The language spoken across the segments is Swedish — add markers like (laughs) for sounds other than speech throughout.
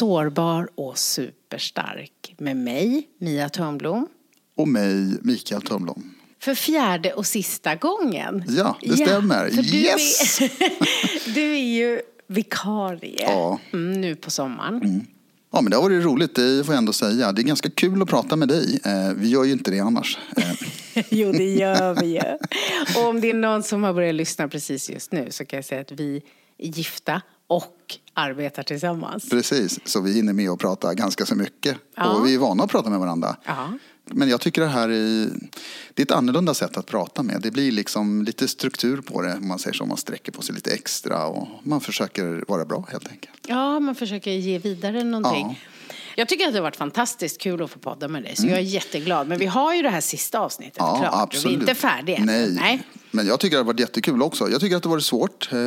Sårbar och superstark med mig, Mia Törnblom. Och mig, Mikael Törnblom. För fjärde och sista gången. Ja, det stämmer. för du yes! Är, (laughs) du är ju vikarie Ja. mm, nu på sommaren. Ja, men det har varit roligt, det får jag ändå säga. Det är ganska kul att prata med dig. Eh, vi gör ju inte det annars. Eh, (laughs) jo, det gör vi ju. (laughs) Och om det är någon som har börjat lyssna precis just nu så kan jag säga att vi är gifta och arbetar tillsammans. precis, så vi hinner med att prata ganska så mycket. Ja. Och vi är vana att prata med varandra. Ja. Men jag tycker det här är, det är ett annorlunda sätt att prata med. Det blir liksom lite struktur på det, om man säger så. Man sträcker på sig lite extra och man försöker vara bra helt enkelt. Ja, man försöker ge vidare någonting. Ja. Jag tycker att det har varit fantastiskt kul att få podda med dig, så jag är jätteglad. Men vi har ju det här sista avsnittet Mm. Ja, klart och absolut. vi är inte färdiga. Nej. Nej. Men jag tycker det har varit jättekul också. Jag tycker att det har varit svårt. eh,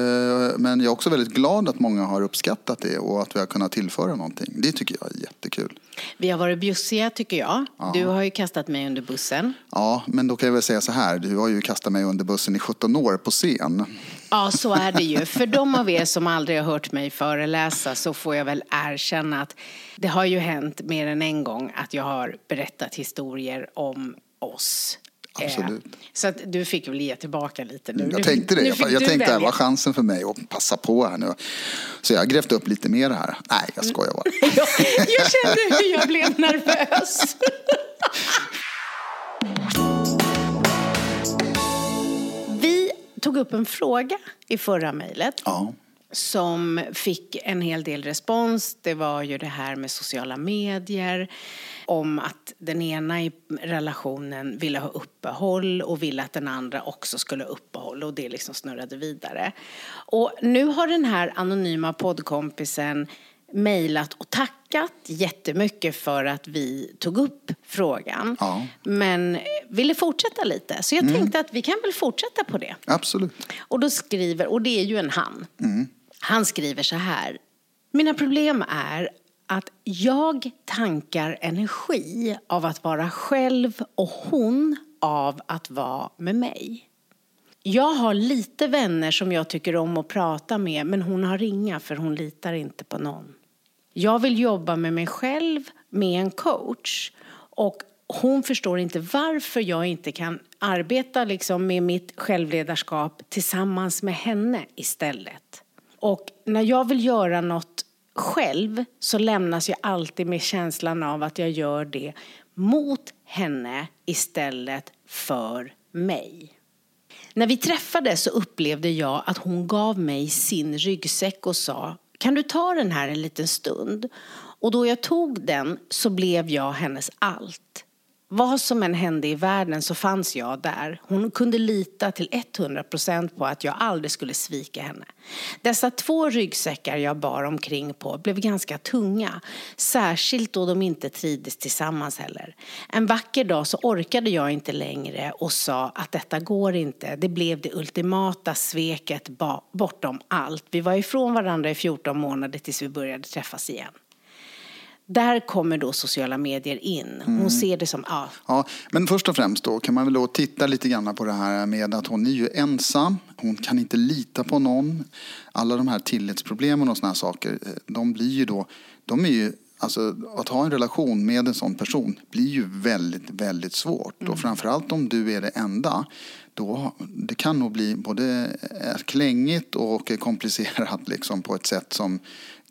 Men jag är också väldigt glad att många har uppskattat det och att vi har kunnat tillföra någonting. Det tycker jag är jättekul. Vi har varit bjussiga tycker jag. Du har ju kastat mig under bussen. Ja, men då kan jag väl säga så här. Du har ju kastat mig under bussen i 17 år på scen. Ja, så är det ju. För de av er som aldrig har hört mig föreläsa så får jag väl erkänna att det har ju hänt mer än en gång att jag har berättat historier om oss. Eh, Absolut. Så att du fick väl ge tillbaka lite nu. Jag tänkte det. nu Jag, jag tänkte det var chansen för mig att passa på här nu. Så jag har grävt upp lite mer här. Nej, jag skojar bara. (laughs) jag, jag kände hur jag blev nervös. (laughs) tog upp en fråga i förra mejlet Ja, som fick en hel del respons. Det var ju det här med sociala medier, om att den ena i relationen ville ha uppehåll och ville att den andra också skulle ha uppehåll och det liksom snurrade vidare. Och nu har den här anonyma poddkompisen mejlat och tackat jättemycket för att vi tog upp frågan. Ja. Men ville fortsätta lite, så jag tänkte att vi kan väl fortsätta på det. absolut. Och då skriver, och det är ju en han. Han skriver så här. Mina problem är att jag tankar energi av att vara själv och hon av att vara med mig. Jag har lite vänner som jag tycker om att prata med men hon har inga för hon litar inte på någon. Jag vill jobba med mig själv med en coach och hon förstår inte varför jag inte kan arbeta liksom med mitt självledarskap tillsammans med henne istället. Och när jag vill göra något själv så lämnas jag alltid med känslan av att jag gör det mot henne istället för mig. När vi träffades så upplevde jag att hon gav mig sin ryggsäck och sa kan du ta den här en liten stund? Och då jag tog den så blev jag hennes allt. Vad som än hände i världen så fanns jag där. Hon kunde lita till 100% på att jag aldrig skulle svika henne. Dessa två ryggsäckar jag bar omkring på blev ganska tunga. Särskilt då de inte trivdes tillsammans heller. En vacker dag så orkade jag inte längre och sa att detta går inte. Det blev det ultimata sveket bortom allt. Vi var ifrån varandra i 14 månader tills vi började träffas igen där kommer då sociala medier in. Hon mm. ser det som, ja. ja. Men först och främst då kan man väl då titta lite grann på det här med att hon är ju ensam. Hon kan inte lita på någon. Alla de här tillitsproblemen och såna här saker, eh, de blir ju då, de är ju Alltså att ha en relation med en sån person blir ju väldigt, väldigt svårt. Mm. Och framförallt om du är det enda. Då, det kan nog bli både klängigt och komplicerat (laughs) liksom på ett sätt som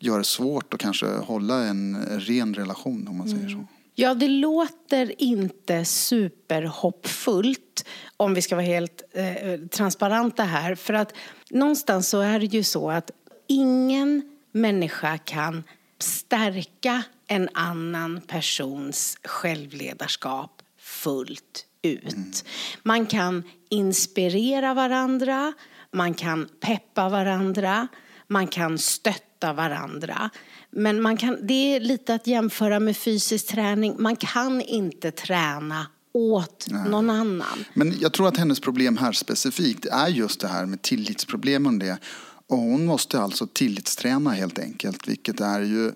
gör det svårt att kanske hålla en ren relation om man säger så. Mm. Ja, det låter inte superhoppfullt om vi ska vara helt eh, transparenta här. För att någonstans så är det ju så att ingen människa kan stärka en annan persons självledarskap fullt ut. Mm. Man kan inspirera varandra, man kan peppa varandra, man kan stötta varandra. Men man kan, det är lite att jämföra med fysisk träning. Man kan inte träna åt Nej. någon annan. Men jag tror att hennes problem här specifikt är just det här med tillitsproblemen. Det. Och hon måste alltså tillitsträna helt enkelt, vilket är ju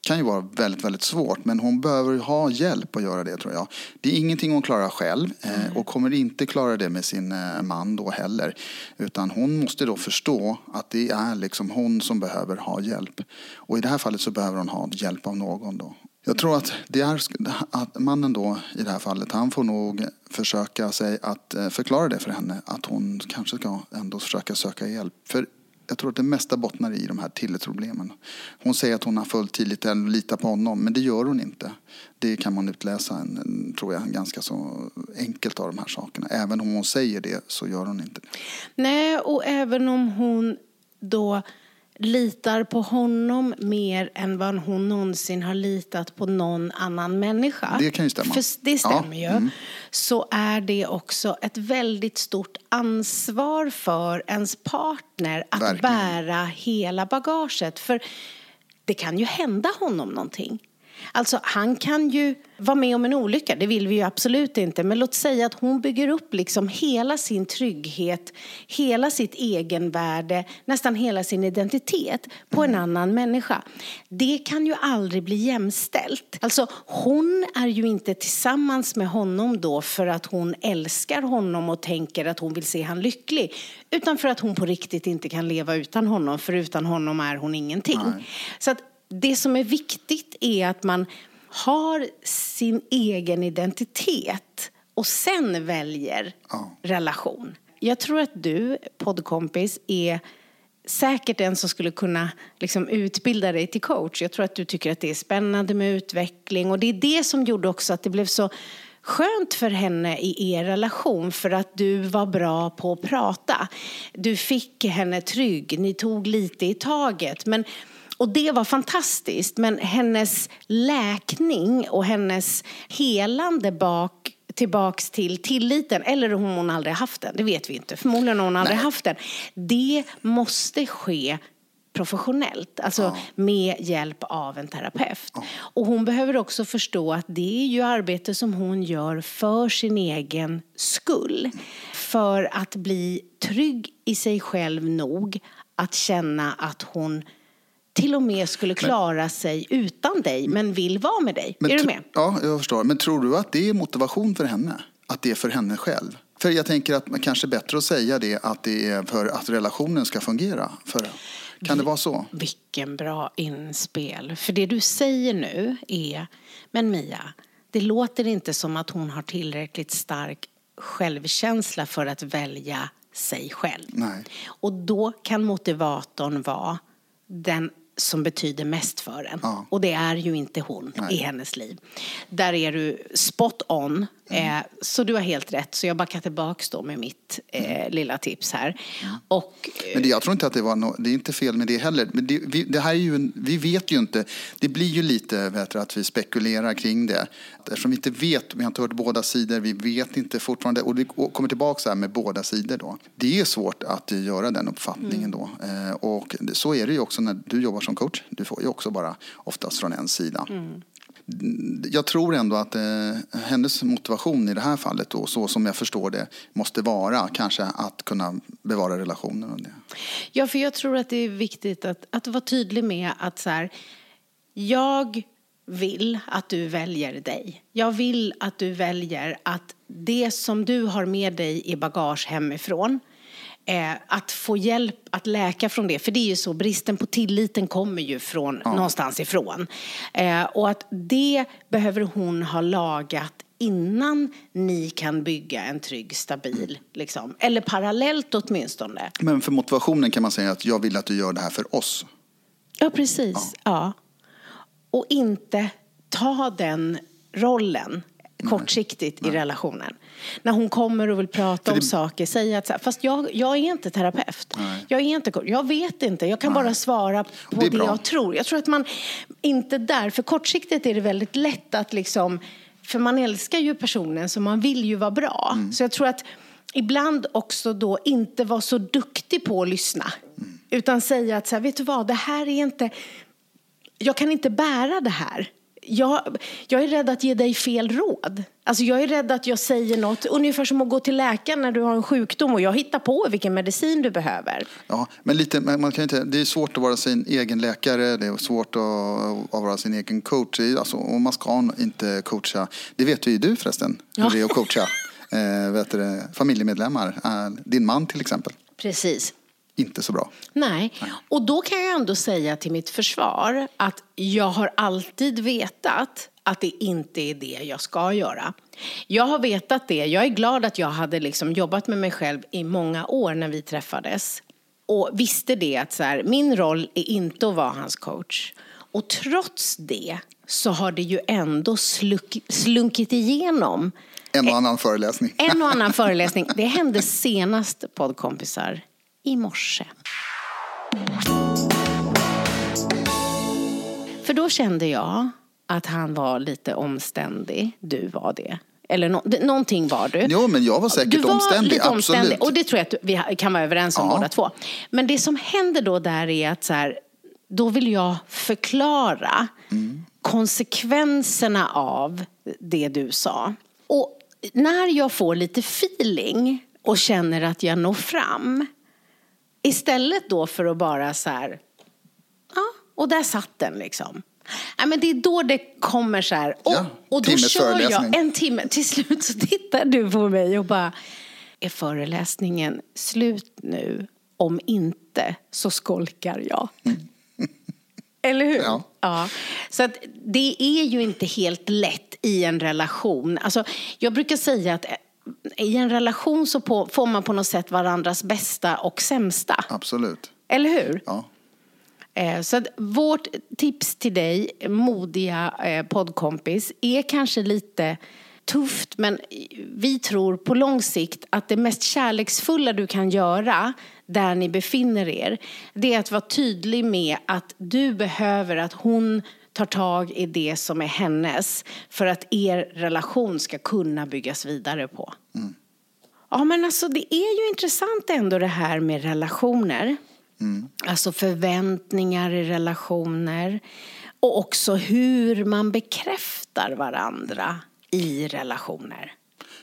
kan ju vara väldigt, väldigt svårt. Men hon behöver ha hjälp att göra det tror jag. Det är ingenting hon klarar själv mm. och kommer inte klara det med sin eh, man då heller. Utan hon måste då förstå att det är liksom hon som behöver ha hjälp. Och i det här fallet så behöver hon ha hjälp av någon då. Jag tror att, det är, att mannen då i det här fallet, han får nog försöka sig att eh, förklara det för henne. Att hon kanske ska ändå försöka söka hjälp. För jag tror att det mesta bottnar i de här tillitsproblemen. Hon säger att hon har full tillit och litar på honom, men det gör hon inte. Det kan man utläsa, en, tror jag, ganska så enkelt av de här sakerna. Även om hon säger det så gör hon inte det. Nej, och även om hon då litar på honom mer än vad hon någonsin har litat på någon annan människa. Det kan ju stämma. För det stämmer ja. ju. Mm. Så är det också ett väldigt stort ansvar för ens partner att Verkligen. bära hela bagaget. För det kan ju hända honom någonting. Alltså han kan ju vara med om en olycka, det vill vi ju absolut inte. Men låt säga att hon bygger upp liksom hela sin trygghet, hela sitt egenvärde, nästan hela sin identitet på en annan människa. Det kan ju aldrig bli jämställt. Alltså hon är ju inte tillsammans med honom då för att hon älskar honom och tänker att hon vill se han lycklig. Utan för att hon på riktigt inte kan leva utan honom, för utan honom är hon ingenting. Nej. Så att det som är viktigt är att man har sin egen identitet och sen väljer ja. relation. Jag tror att du, poddkompis, är säkert en som skulle kunna liksom utbilda dig till coach. Jag tror att du tycker att det är spännande med utveckling och det är det som gjorde också att det blev så skönt för henne i er relation för att du var bra på att prata. Du fick henne trygg, ni tog lite i taget. Men och det var fantastiskt. Men hennes läkning och hennes helande bak tillbaks till tilliten, eller om hon aldrig haft den, det vet vi inte. Förmodligen har hon aldrig Nej. haft den. Det måste ske professionellt, alltså ja. med hjälp av en terapeut. Ja. Och hon behöver också förstå att det är ju arbete som hon gör för sin egen skull. För att bli trygg i sig själv nog att känna att hon till och med skulle klara men, sig utan dig men vill vara med dig. är du med? Ja, jag förstår. Men tror du att det är motivation för henne? Att det är för henne själv? För jag tänker att man kanske är bättre att säga det att det är för att relationen ska fungera. För, kan det vara så? Vilken bra inspel. För det du säger nu är, men Mia, det låter inte som att hon har tillräckligt stark självkänsla för att välja sig själv. Nej. Och då kan motivatorn vara den som betyder mest för en. Ja. Och det är ju inte hon Nej. i hennes liv. Där är du spot on. Mm. Eh, så du har helt rätt. Så jag backar tillbaka då med mitt eh, mm. lilla tips här. Mm. Och, eh, men det, jag tror inte att det var no, det är inte fel med det heller. Men det, vi, det här är ju, vi vet ju inte. Det blir ju lite vet att vi spekulerar kring det. Eftersom vi inte vet, vi har inte hört båda sidor, vi vet inte fortfarande. Och det kommer tillbaka här med båda sidor då. Det är svårt att göra den uppfattningen mm. då. Eh, och så är det ju också när du jobbar som coach. Du får ju också bara oftast från en sida. Mm jag tror ändå att eh, hennes motivation i det här fallet, då, så som jag förstår det, måste vara kanske att kunna bevara relationen. Och det. Ja, för jag tror att det är viktigt att, att vara tydlig med att så här, jag vill att du väljer dig. Jag vill att du väljer att det som du har med dig i bagage hemifrån eh, att få hjälp att läka från det. För det är ju så, bristen på tilliten kommer ju från ja. någonstans ifrån. Eh, och att det behöver hon ha lagat innan ni kan bygga en trygg, stabil, liksom. eller parallellt åtminstone. Men för motivationen kan man säga att jag vill att du gör det här för oss. Ja, precis. Ja. ja. Och inte ta den rollen kortsiktigt Nej. i relationen. När hon kommer och vill prata det... om saker, säga att fast jag, jag är inte terapeut. Nej. Jag är inte jag vet inte, jag kan Nej. bara svara på det, det jag tror. Jag tror att man inte där, för kortsiktigt är det väldigt lätt att liksom, för man älskar ju personen så man vill ju vara bra. Mm. Så jag tror att ibland också då inte vara så duktig på att lyssna. Mm. Utan säga att så här, vet du vad, det här är inte, jag kan inte bära det här jag, jag är rädd att ge dig fel råd. Alltså jag är rädd att jag säger något, ungefär som att gå till läkaren när du har en sjukdom och jag hittar på vilken medicin du behöver. Ja, men lite, man kan inte, det är svårt att vara sin egen läkare, det är svårt att, att vara sin egen coach. Alltså, och man ska inte coacha, det vet ju du förresten, hur ja. det är att coacha eh, vet du, familjemedlemmar. Eh, din man till exempel. Precis inte så bra. Nej. Nej. och då kan jag ändå säga till mitt försvar att jag har alltid vetat att det inte är det jag ska göra. Jag har vetat det. Jag är glad att jag hade liksom jobbat med mig själv i många år när vi träffades. Och visste det att så här, min roll är inte att vara hans coach. Och trots det så har det ju ändå sluk, slunkit igenom. En och annan föreläsning. En och annan föreläsning. Det hände senast, poddkompisar, i morse. För då kände jag att han var lite omständig. Du var det. Eller no någonting var du. Jo, men jag var säkert du var omständig. Lite omständig. Och det tror jag att vi kan vara överens om ja. båda två. Men det som händer då där är att så här, då vill jag förklara mm. konsekvenserna av det du sa. Och när jag får lite feeling och känner att jag når fram Istället då för att bara så här, ja, och där satt den liksom. Ja, men det är då det kommer så här, och, ja, och då kör jag en timme. Till slut så tittar du på mig och bara, är föreläsningen slut nu? Om inte så skolkar jag. (laughs) Eller hur? Ja. ja. Så att det är ju inte helt lätt i en relation. Alltså, jag brukar säga att i en relation så på, får man på något sätt varandras bästa och sämsta. Absolut. Eller hur? Ja. Eh, så att vårt tips till dig, modiga eh, poddkompis, är kanske lite tufft men vi tror på lång sikt att det mest kärleksfulla du kan göra där ni befinner er, det är att vara tydlig med att du behöver att hon tar tag i det som är hennes för att er relation ska kunna byggas vidare på. Mm. Ja, men alltså det är ju intressant ändå det här med relationer. Mm. Alltså förväntningar i relationer. Och också hur man bekräftar varandra i relationer.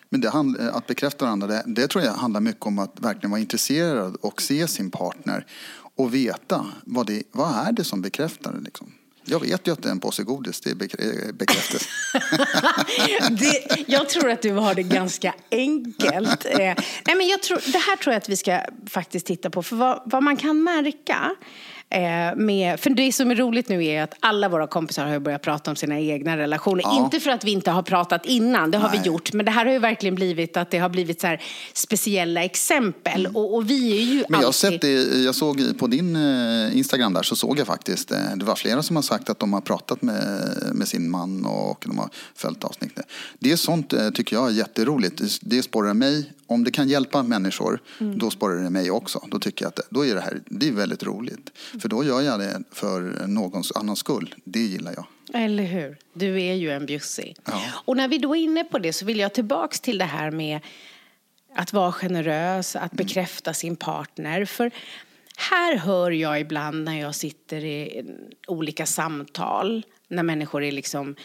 Men det, att bekräfta varandra, det, det, tror jag handlar mycket om att verkligen vara intresserad och se sin partner och veta vad, det, vad är det som bekräftar det. Liksom. Jag vet ju att det är en påse godis, det är eh, bekräftat. (laughs) det, jag tror att du har det ganska enkelt. Eh, nej, men jag tror, det här tror jag att vi ska faktiskt titta på. För vad, vad man kan märka Eh, med, för det som är roligt nu är att alla våra kompisar har börjat prata om sina egna relationer. Ja. Inte för att vi inte har pratat innan, det har Nej. vi gjort. Men det här har ju verkligen blivit att det har blivit så speciella exempel. Mm. Och, och, vi är ju Men jag, alltid... sett det, jag såg på din eh, Instagram där så såg jag faktiskt, eh, det var flera som har sagt att de har pratat med, med sin man och de har följt avsnittet. Det är sånt tycker jag är jätteroligt. Det sporrar mig om det kan hjälpa människor, mm. då sporrar det mig också. Då tycker jag att då är det här det är väldigt roligt. För då gör jag det för någons annans skull. Det gillar jag. Eller hur? Du är ju en bjussig. Ja. Och när vi då är inne på det så vill jag tillbaks till det här med att vara generös, att mm. bekräfta sin partner. För här hör jag ibland när jag sitter i olika samtal, när människor är liksom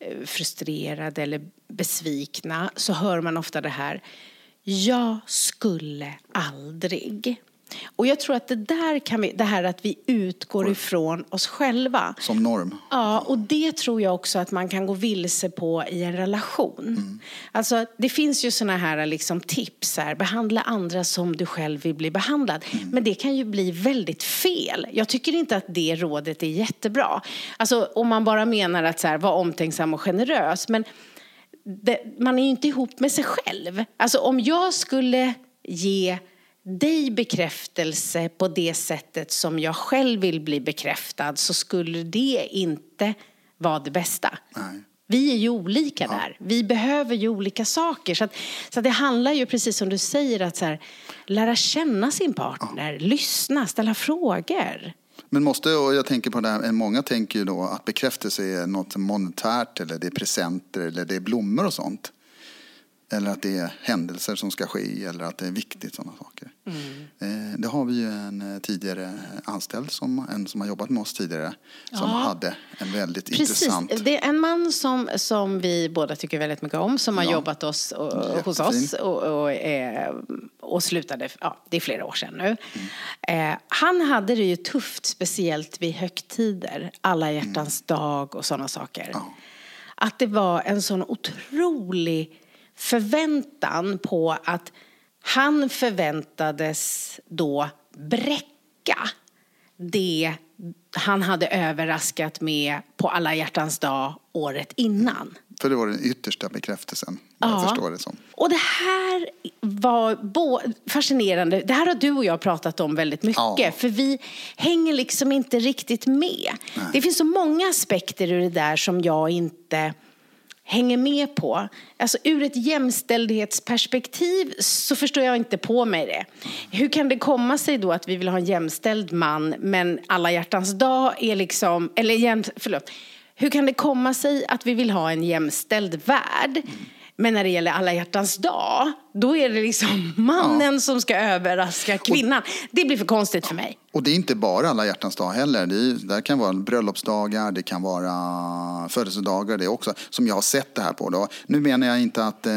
eh, frustrerade eller besvikna, så hör man ofta det här jag skulle aldrig. Och jag tror att det där kan vi, det här att vi utgår ifrån oss själva. Som norm. Ja, och det tror jag också att man kan gå vilse på i en relation. Mm. Alltså, det finns ju såna här liksom, tips, här, behandla andra som du själv vill bli behandlad. Mm. Men det kan ju bli väldigt fel. Jag tycker inte att det rådet är jättebra. Alltså, om man bara menar att så här, vara omtänksam och generös. Men det, man är ju inte ihop med sig själv. Alltså om jag skulle ge dig bekräftelse på det sättet som jag själv vill bli bekräftad så skulle det inte vara det bästa. Nej. Vi är ju olika där. Vi behöver ju olika saker. Så, att, så att det handlar ju precis som du säger att så här, lära känna sin partner, lyssna, ställa frågor. Men måste, och jag tänker på det här, många tänker ju då att bekräftelse är något monetärt eller det är presenter eller det är blommor och sånt. Eller att det är händelser som ska ske eller att det är viktigt sådana saker. Eh, Det har vi ju en eh, tidigare anställd, som, en som har jobbat med oss tidigare, som hade en väldigt Precis. intressant... Det är en man som, som vi båda tycker väldigt mycket om som har Ja. jobbat oss, och, hos Jättefin. oss och, och, eh, och slutade, ja, det är flera år sedan nu. Mm. Eh, han hade det ju tufft, speciellt vid högtider, alla hjärtans dag och sådana saker. Mm. Ja. Att det var en sån otrolig förväntan på att han förväntades då bräcka det han hade överraskat med på alla hjärtans dag året innan. För det var den yttersta bekräftelsen, vad jag förstår det som. Och det här var fascinerande. Det här har du och jag pratat om väldigt mycket. Ja. För vi hänger liksom inte riktigt med. Det finns så många aspekter ur det där som jag inte hänger med på. Alltså ur ett jämställdhetsperspektiv så förstår jag inte på mig det. Hur kan det komma sig då att vi vill ha en jämställd man men alla hjärtans dag är liksom, eller jäm, förlåt. Hur kan det komma sig att vi vill ha en jämställd värld men när det gäller alla hjärtans dag, då är det liksom (laughs) mannen som ska överraska kvinnan. Det blir för konstigt för mig. Och det är inte bara alla hjärtans dag heller. Det, är, det kan vara bröllopsdagar, det kan vara födelsedagar det också. Som jag har sett det här på. Då. Nu menar jag inte att, eh,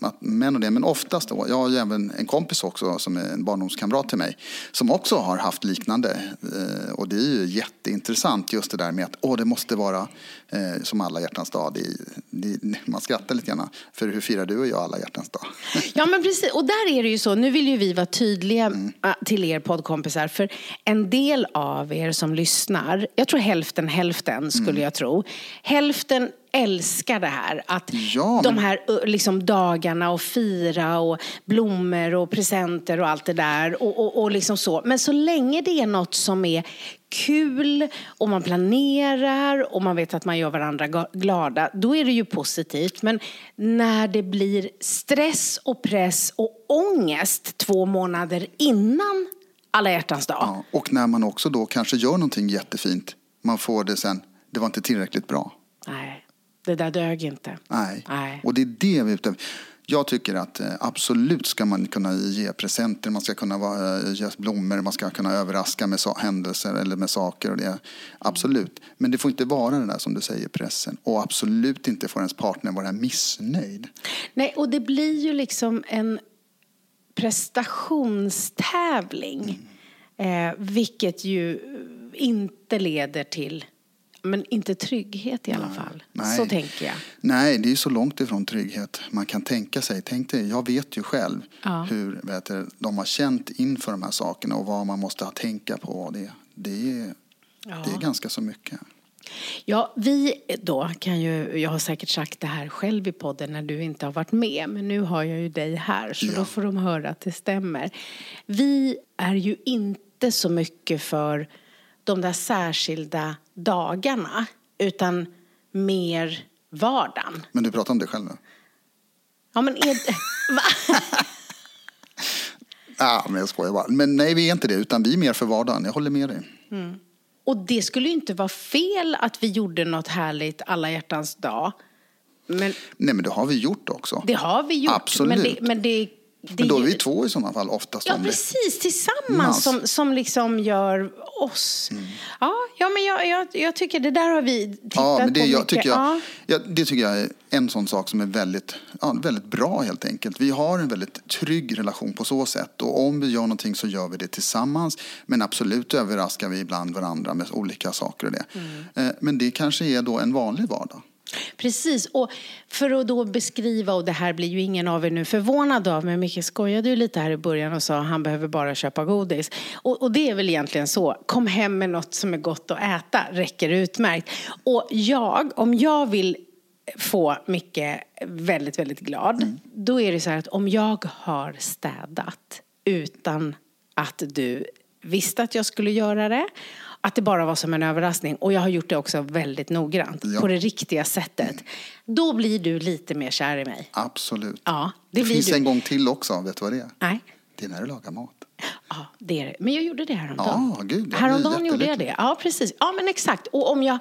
att män och det, men oftast då. Jag har ju även en kompis också som är en barndomskamrat till mig. Som också har haft liknande. Eh, och det är ju jätteintressant just det där med att åh, det måste vara eh, som alla hjärtans dag. Det, det, man skrattar lite grann. För hur firar du och jag alla hjärtans dag? Ja men precis, och där är det ju så, nu vill ju vi vara tydliga äh, till er poddkompisar. För en del av er som lyssnar, jag tror hälften hälften skulle jag tro, hälften älskar det här. Att Ja, de men- här ö, liksom, dagarna och fira och blommor och presenter och allt det där. Och, och, och liksom så. Men så länge det är något som är kul och man planerar och man vet att man gör varandra glada, då är det ju positivt. Men när det blir stress och press och ångest två månader innan alla hjärtans dag. Ja, och när man också då kanske gör någonting jättefint. Man får det sen, det var inte tillräckligt bra. Nej, det där dög inte. Nej. Nej. Och det är det vi är ute. Jag tycker att eh, absolut ska man kunna ge presenter, man ska kunna eh, ge blommor, man ska kunna överraska med händelser eller med saker. Och det. Absolut. Men det får inte vara det där som du säger, pressen. Och absolut inte får ens partner vara missnöjd. Nej, och det blir ju liksom en prestationstävling. Eh, vilket ju inte leder till, men inte trygghet i alla fall. Nej. Så tänker jag. Nej, det är så långt ifrån trygghet man kan tänka sig. Tänk dig, jag vet ju själv Ja. hur vet du, de har känt inför de här sakerna och vad man måste ha tänka på. Det, det, är, det är ganska så mycket. Ja, vi då kan ju, jag har säkert sagt det här själv i podden när du inte har varit med, men nu har jag ju dig här så Ja. då får de höra att det stämmer. Vi är ju inte så mycket för de där särskilda dagarna, utan mer vardagen. Men du pratar om det själv nu? Ja, men är det, (laughs) va? Ja, (laughs) men jag skojar bara. Men nej, vi är inte det, utan vi är mer för vardagen. Jag håller med dig. Och det skulle ju inte vara fel att vi gjorde något härligt alla hjärtans dag. Men Nej, men det har vi gjort också. det har vi gjort. Absolut. Men det, men det men då är vi två i sådana fall oftast. Ja, precis. Tillsammans Mans. som, som liksom gör oss. Mm. Ja, ja men jag, jag, jag tycker det där har vi tittat Ja, men det, på jag, mycket. tycker jag, Ja. ja, det tycker jag är en sån sak som är väldigt, ja, väldigt bra helt enkelt. Vi har en väldigt trygg relation på så sätt och om vi gör någonting så gör vi det tillsammans. Men absolut överraskar vi ibland varandra med olika saker och det. Mm. Eh, Men det kanske är då en vanlig vardag. Precis, och för att då beskriva, och det här blir ju ingen av er nu förvånad av, men Micke skojade ju lite här i början och sa att han behöver bara köpa godis. Och, och det är väl egentligen så, kom hem med något som är gott att äta, räcker utmärkt. Och jag, om jag vill få Micke väldigt, väldigt glad, då är det så här att om jag har städat utan att du visste att jag skulle göra det, att det bara var som en överraskning och jag har gjort det också väldigt noggrant, Ja. på det riktiga sättet, då blir du lite mer kär i mig. Absolut. Ja, det det finns du. en gång till också, vet du vad det är? Nej. Det är när du lagar mat. Ja, det är det. Men jag gjorde det häromdagen. Ja, gud, häromdagen gjorde jag det. Ja, precis. Ja, men exakt. Och, om jag,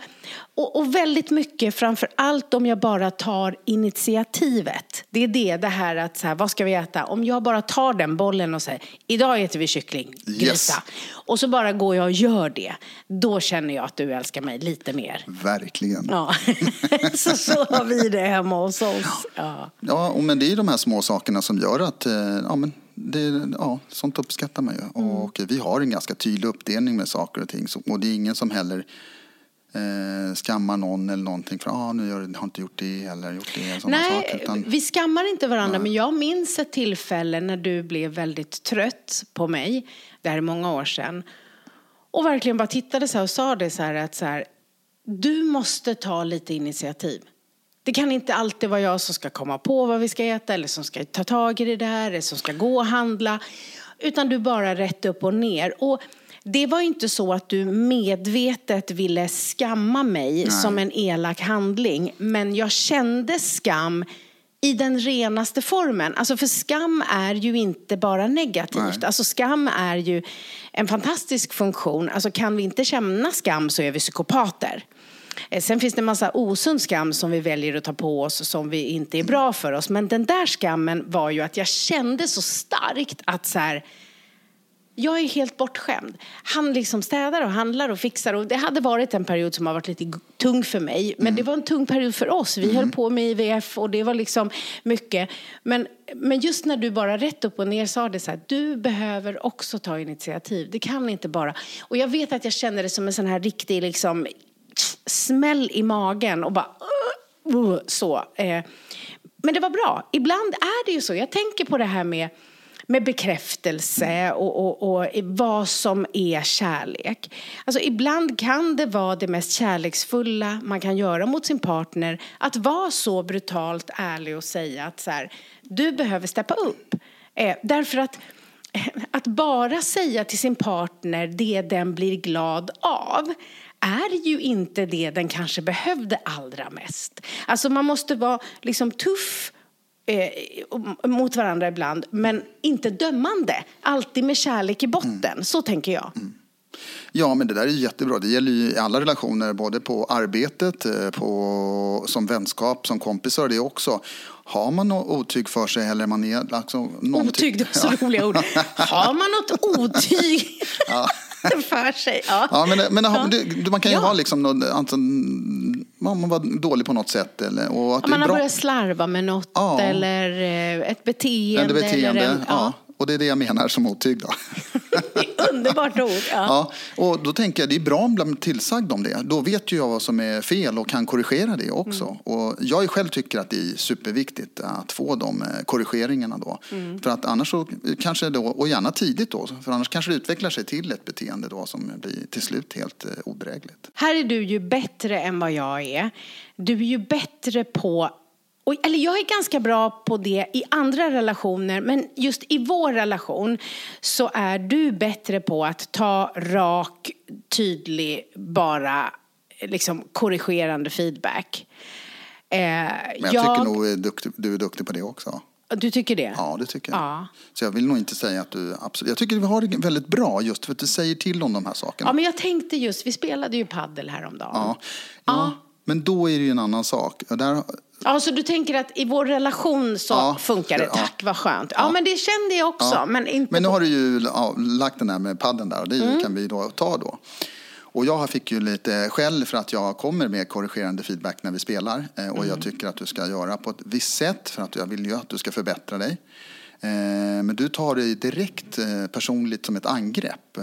och, och väldigt mycket, framför allt om jag bara tar initiativet. Det är det, det här att så här, vad ska vi äta? Om jag bara tar den bollen och säger, idag äter vi kyckling, gryta. Yes. Och så bara går jag och gör det. Då känner jag att du älskar mig lite mer. Verkligen. Ja, (laughs) så, så har vi det hemma hos oss. Ja. Ja, och men det är de här små sakerna som gör att eh, ja, men det, ja, sånt uppskattar man ju. Mm. Och vi har en ganska tydlig uppdelning med saker och ting. Och det är ingen som heller eh, skammar någon eller någonting för ah, nu har inte gjort det eller gjort det. Sådana Nej, saker, utan, vi skammar inte varandra, men jag minns ett tillfälle när du blev väldigt trött på mig. Det här är många år sedan. Och verkligen bara tittade så och sa det så här att så här, du måste ta lite initiativ. Det kan inte alltid vara jag som ska komma på vad vi ska äta eller som ska ta tag i det där eller som ska gå och handla. Utan du bara rätt upp och ner. Och det var inte så att du medvetet ville skamma mig som en elak handling. Men jag kände skam i den renaste formen. Alltså för skam är ju inte bara negativt. Nej. Alltså skam är ju en fantastisk funktion. Alltså kan vi inte känna skam så är vi psykopater. Eh, Sen finns det en massa osund skam som vi väljer att ta på oss som vi inte är bra för oss. Men den där skammen var ju att jag kände så starkt att så här, jag är helt bortskämd. Han liksom städar och handlar och fixar. Och det hade varit en period som har varit lite tung för mig. Men det var en tung period för oss. Vi höll på med IVF och det var liksom mycket. Men, men just när du bara rätt upp och ner sa det så här. Du behöver också ta initiativ. Det kan inte bara. Och jag vet att jag kände det som en sån här riktig liksom smäll i magen och bara uh, uh, så. Eh, men det var bra. Ibland är det ju så. Jag tänker på det här med med bekräftelse och, och, och vad som är kärlek. Alltså ibland kan det vara det mest kärleksfulla man kan göra mot sin partner att vara så brutalt ärlig och säga att så här, du behöver steppa upp. Eh, därför att eh, att bara säga till sin partner det den blir glad av är ju inte det den kanske behövde allra mest. Alltså man måste vara liksom tuff eh, mot varandra ibland, men inte dömande. Alltid med kärlek i botten. Så tänker jag. Ja, men det där är jättebra. Det gäller ju i alla relationer, både på arbetet, eh, på, som vänskap, som kompisar det också. Har man något otyg för sig eller man är... Alltså, någonting- Otyg, det var så roliga ord. (laughs) Har man något otyg (laughs) för sig? Ja. Ja, men, men har- det- man kan ju Ja. ha liksom något, alltså, man man var dålig på något sätt. Eller, och att Om man har bra. börjat slarva med något Ja. eller eh, ett beteende. Beteende, Eller en, ja. Och det är det jag menar som otyg då. (laughs) Underbart ord. Ja. Ja, och då tänker jag det är bra om bli tillsagd om det. Då vet ju jag vad som är fel och kan korrigera det också. Mm. Och jag själv tycker att det är superviktigt att få de eh, korrigeringarna då. Mm. För att annars så kanske då, och gärna tidigt då, för annars kanske det utvecklar sig till ett beteende då som blir till slut helt eh, odrägligt. Här är du ju bättre än vad jag är. Du är ju bättre på och, eller jag är ganska bra på det i andra relationer men just i vår relation så är du bättre på att ta rak, tydlig, bara liksom korrigerande feedback. Eh, Men jag, tycker nog är duktig, du är duktig på det också. Du tycker det? Ja, det tycker jag. Ja. Så jag vill nog inte säga att du absolut... Jag tycker vi har det väldigt bra just för att du säger till om de här sakerna. Ja, men jag tänkte just, vi spelade ju paddel häromdagen. Ja. ja. Men då är det ju en annan sak. Där, Ja, så du tänker att i vår relation så Ja, funkar det? ja. Tack, vad skönt. Ja, men det kände jag också. Ja. Men, inte Men nu har du ju ja, lagt den här med padden där och det kan vi då ta då. Och jag fick ju lite skäll för att jag kommer med korrigerande feedback när vi spelar. Eh, och jag tycker att du ska göra på ett visst sätt för att jag vill ju att du ska förbättra dig. Eh, men du tar det direkt eh, personligt som ett angrepp.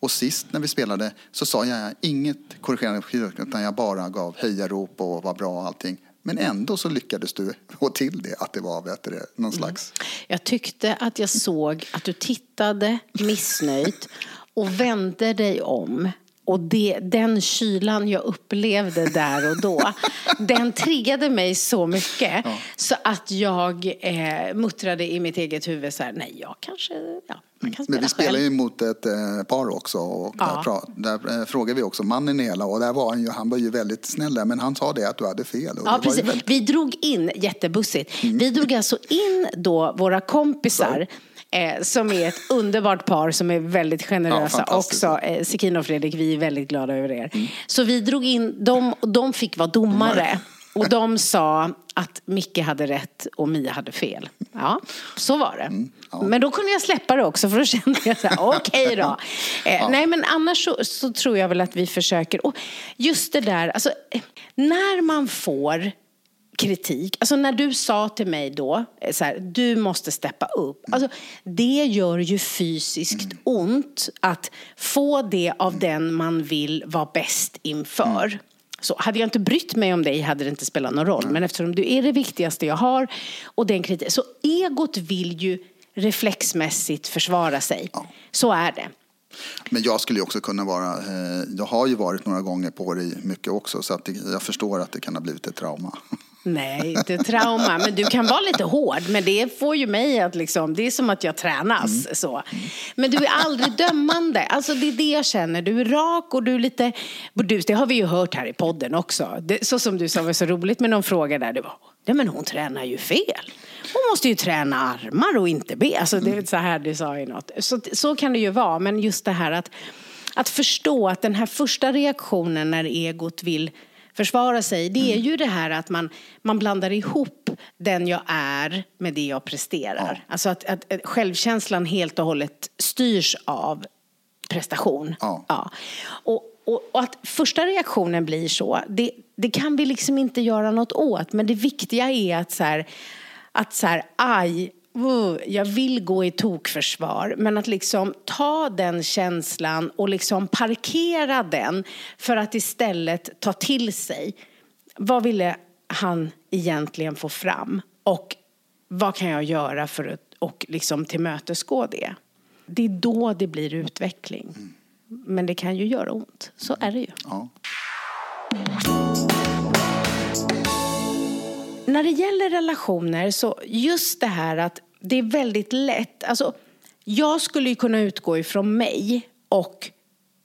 Och sist när vi spelade så sa jag inget korrigerande feedback utan jag bara gav hejarop och var bra och allting. Men ändå så lyckades du få till det, att det var vet du, någon slags... Jag tyckte att jag såg att du tittade missnöjt och vände dig om. Och det, den kylan jag upplevde där och då, den triggade mig så mycket. Ja. Så att jag eh, muttrade i mitt eget huvud så här, nej jag kanske, ja, man kan spela Men vi spelar själv. ju mot ett eh, par också och Ja. där, pra- där eh, frågade vi också mannen hela och där var han ju, han var ju väldigt snäll där, men han sa det att du hade fel. Och Ja, det var ju precis. väldigt- Vi drog in, jättebussigt, vi drog alltså in då våra kompisar Eh, som är ett underbart par som är väldigt generösa fantastiskt. också. Eh, Sekina och Fredrik, vi är väldigt glada över er. Så vi drog in dem och de fick vara domare. Och de sa att Micke hade rätt och Mia hade fel. Ja, så var det. Men då kunde jag släppa det också för då kände jag så här, (laughs) okej då. Eh, Nej men annars så, så tror jag väl att vi försöker. Och just det där, alltså eh, när man får kritik. Alltså när du sa till mig då, eh, så här, du måste steppa upp. Alltså, det gör ju fysiskt ont att få det av den man vill vara bäst inför. Så hade jag inte brytt mig om dig hade det inte spelat någon roll. Men eftersom du är det viktigaste jag har och den kritik, så egot vill ju reflexmässigt försvara sig. Så är det. Men jag skulle ju också kunna vara, eh, jag har ju varit några gånger på dig mycket också så att jag förstår att det kan ha blivit ett trauma. Nej, inte trauma. Men du kan vara lite hård. Men det får ju mig att liksom, det är som att jag tränas. Så. Men du är aldrig dömande. Alltså det är det jag känner. Du är rak och du är lite burdus. Det har vi ju hört här i podden också. Det, så som du sa var så roligt med någon fråga där. Du var, ja men hon tränar ju fel. Hon måste ju träna armar och inte ben. Alltså det är så här du sa i något. Så, så kan det ju vara. Men just det här att, att förstå att den här första reaktionen när egot vill försvara sig, det är ju det här att man, man blandar ihop den jag är med det jag presterar. Alltså att, att, att självkänslan helt och hållet styrs av prestation. Ja. Och, och, och att första reaktionen blir så, det, det kan vi liksom inte göra något åt. Men det viktiga är att så här, att så här, aj, uh, jag vill gå i tokförsvar. Men att liksom ta den känslan och liksom parkera den för att istället ta till sig. Vad ville han egentligen få fram? Och vad kan jag göra för att och liksom tillmötesgå det? Det är då det blir utveckling. Men det kan ju göra ont. Så är det ju. Ja. När det gäller relationer så just det här att det är väldigt lätt. Alltså, jag skulle ju kunna utgå ifrån mig och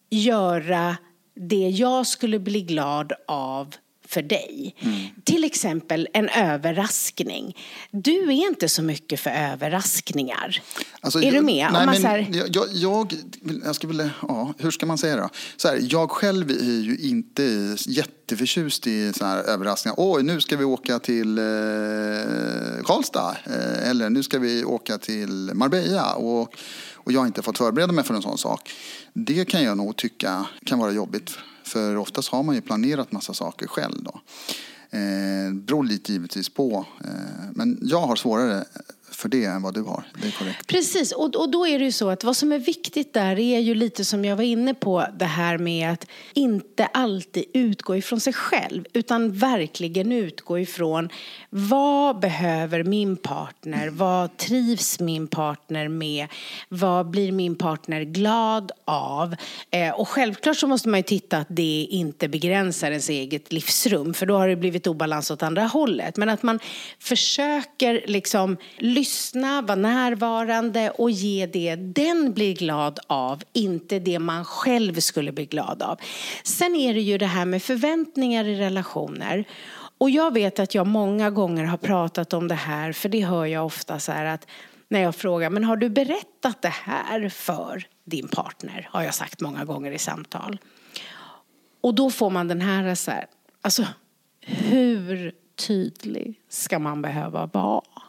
göra det jag skulle bli glad av för dig. Till exempel en överraskning. Du är inte så mycket för överraskningar. Alltså, är du jag- med? Om Nej, men här- jag, jag, jag, ska väl, ja, hur ska man säga då? Så här, jag själv är ju inte jätteförtjust i så här överraskningar. Oj, nu ska vi åka till eh, Karlstad. Eh, eller nu ska vi åka till Marbella. Och, och jag har inte fått förbereda mig för en sån sak. Det kan jag nog tycka kan vara jobbigt. För oftast har man ju planerat massa saker själv då. Eh, beror lite givetvis på. Eh, men jag har svårare för det än vad du har. Det är korrekt. Precis, och, och då är det ju så att vad som är viktigt där är ju lite som jag var inne på det här med att inte alltid utgå ifrån sig själv utan verkligen utgå ifrån vad behöver min partner, vad trivs min partner med, vad blir min partner glad av eh, och självklart så måste man ju titta att det inte begränsar ens eget livsrum för då har det blivit obalans åt andra hållet men att man försöker liksom lyssna, Lyssna, vara närvarande och ge det den blir glad av, inte det man själv skulle bli glad av. Sen är det ju det här med förväntningar i relationer. Och jag vet att jag många gånger har pratat om det här, för det hör jag ofta så här att när jag frågar, men har du berättat det här för din partner? Har jag sagt många gånger i samtal. Och då får man den här så här, alltså hur tydlig ska man behöva vara?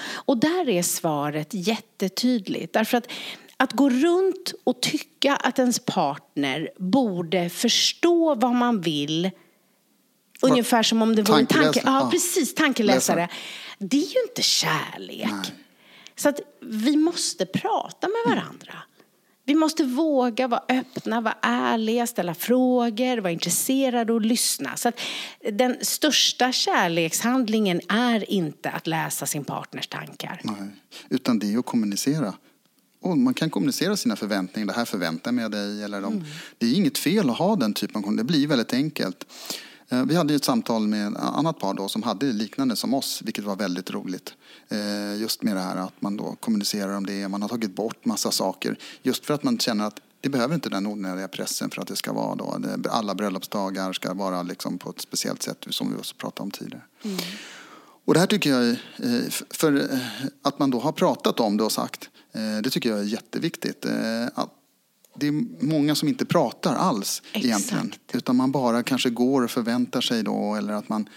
Och där är svaret jättetydligt. Därför att att gå runt och tycka att ens partner borde förstå vad man vill Ungefär som om det vore en tanke... Ja, precis. Tankeläsare. Läsare. Det är ju inte kärlek. Så att vi måste prata med varandra. Vi måste våga vara öppna, vara ärliga, ställa frågor, vara intresserade och lyssna. Så den största kärlekshandlingen är inte att läsa sin partners tankar. Nej, utan det är att kommunicera. Och man kan kommunicera sina förväntningar. Det här förväntar jag mig av dig. Eller de. Det är inget fel att ha den typen av kommunikation. Det blir väldigt enkelt. Eh, Vi hade ju ett samtal med ett annat par då som hade liknande som oss, vilket var väldigt roligt. Eh, Just med det här att man då kommunicerar om det. Man har tagit bort massa saker. Just för att man känner att det behöver inte den onödiga pressen för att det ska vara då. Alla bröllopsdagar ska vara liksom på ett speciellt sätt som vi också pratade om tidigare. Och det här tycker jag, eh, för att man då har pratat om det och sagt, det tycker jag är jätteviktigt. Att Det är många som inte pratar alls egentligen. Exakt. Utan man bara kanske går och förväntar sig då eller att man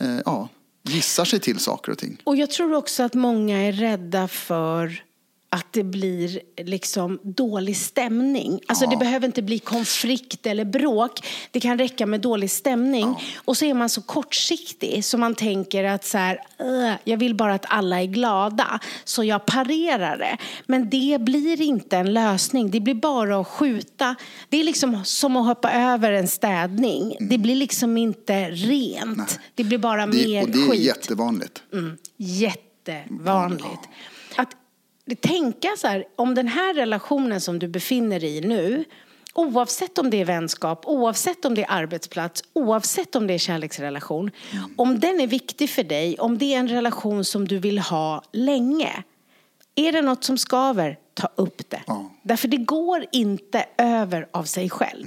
eh, ja, gissar sig till saker och ting. Och jag tror också att många är rädda för att det blir liksom dålig stämning. Alltså det behöver inte bli konflikt eller bråk. Det kan räcka med dålig stämning. Och så är man så kortsiktig så man tänker att så här, "Ugh, jag vill bara att alla är glada. Så jag parerar det. Men det blir inte en lösning. Det blir bara att skjuta. Det är liksom som att hoppa över en städning. Det blir liksom inte rent. Det blir bara Det, mer och det är skit. jättevanligt. Mm, jättevanligt. Att tänka så här, om den här relationen som du befinner dig i nu, oavsett om det är vänskap, oavsett om det är arbetsplats, oavsett om det är kärleksrelation, om den är viktig för dig, om det är en relation som du vill ha länge, är det något som skaver, ta upp det. Ja. Därför det går inte över av sig själv.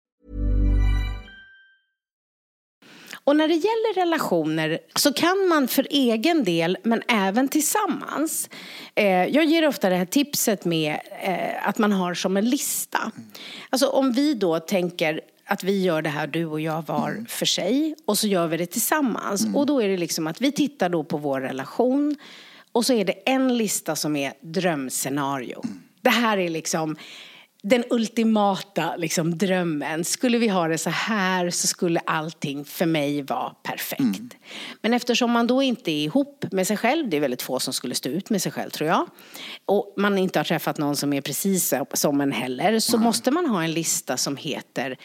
Och när det gäller relationer så kan man för egen del, men även tillsammans. Eh, jag ger ofta det här tipset med eh, att man har som en lista. Alltså om vi då tänker att vi gör det här du och jag var för sig och så gör vi det tillsammans. Och då är det liksom att vi tittar då på vår relation och så är det en lista som är drömscenario. Det här är liksom den ultimata liksom, drömmen. Skulle vi ha det så här så skulle allting för mig vara perfekt. Men eftersom man då inte är ihop med sig själv, det är väldigt få som skulle stå ut med sig själv tror jag. Och man inte har träffat någon som är precis som en heller. Så måste man ha en lista som heter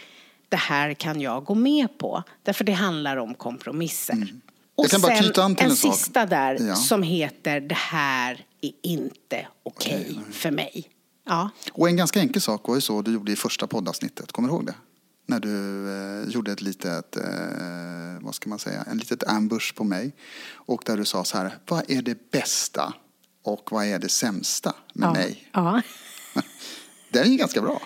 det här kan jag gå med på. Därför det handlar om kompromisser. Och kan bara sen en en sista där Ja. som heter det här är inte okej för mig. Ja. Och en ganska enkel sak var ju så du gjorde i första poddavsnittet. Kommer du ihåg det? När du eh, gjorde ett litet, eh, vad ska man säga, en litet ambush på mig. Och där du sa så här, vad är det bästa och vad är det sämsta med ja. mig? Ja. (laughs) Det är ju ganska bra.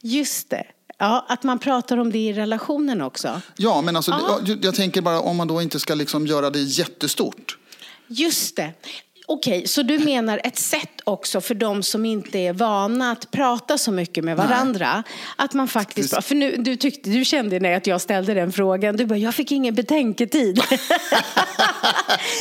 Just det. Ja, att man pratar om det i relationen också. Ja, men alltså, jag, jag tänker bara om man då inte ska liksom göra det jättestort. Just det. Okej, så du menar ett sätt också för de som inte är vana att prata så mycket med varandra. Att man faktiskt, Precis. för nu, du, tyckte, du kände när att jag ställde den frågan, du bara, jag fick ingen betänketid. (laughs)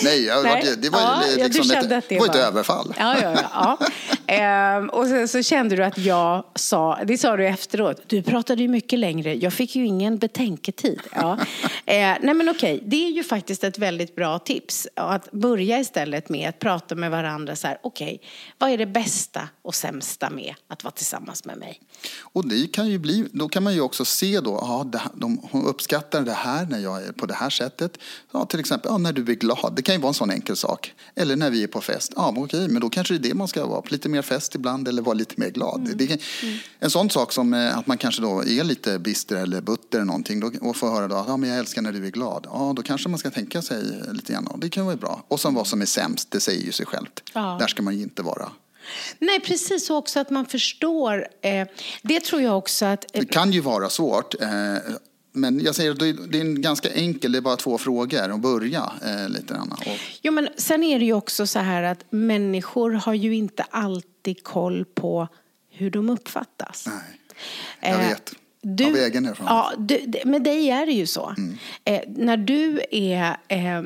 Nej, jag, Nej. Det var ju Ja, liksom ett, det det var ett överfall. Ja, ja, ja, ja. (laughs) Ehm, och sen så kände du att jag sa, det sa du efteråt, du pratade ju mycket längre, jag fick ju ingen betänketid. Ja. (laughs) Eh, nej men okej, det är ju faktiskt ett väldigt bra tips. Att börja istället med att prata med varandra så här, okej, vad är det bästa och sämsta med att vara tillsammans med mig? Och det kan ju bli, då kan man ju också se då, ja, de, hon uppskattar det här när jag är på det här sättet. Ja, till exempel ja, när du är glad, det kan ju vara en sån enkel sak. Eller när vi är på fest, ja okej, men då kanske det är det man ska vara, lite mer fest ibland eller vara lite mer glad. Mm. Det, mm. En sån sak som eh, att man kanske då är lite bister eller butter eller någonting då, och får höra då, ja men jag älskar när du är glad. Ja, då kanske man ska tänka sig lite grann, det kan vara bra. Och sen vad som är sämst, det säger ju sig självt. Ja. Där ska man ju inte vara. Nej, precis. Och också att man förstår. Eh, det tror jag också att... Eh, det kan ju vara svårt. Eh, men jag säger att det är en ganska enkel, det är bara två frågor att börja eh, lite grann. Och... Jo, men sen är det ju också så här att människor har ju inte alltid koll på hur de uppfattas. Nej, jag eh, vet. Du, Av egen erfarenhet. Ja, du, med dig är det ju så. Mm. Eh, när du är eh,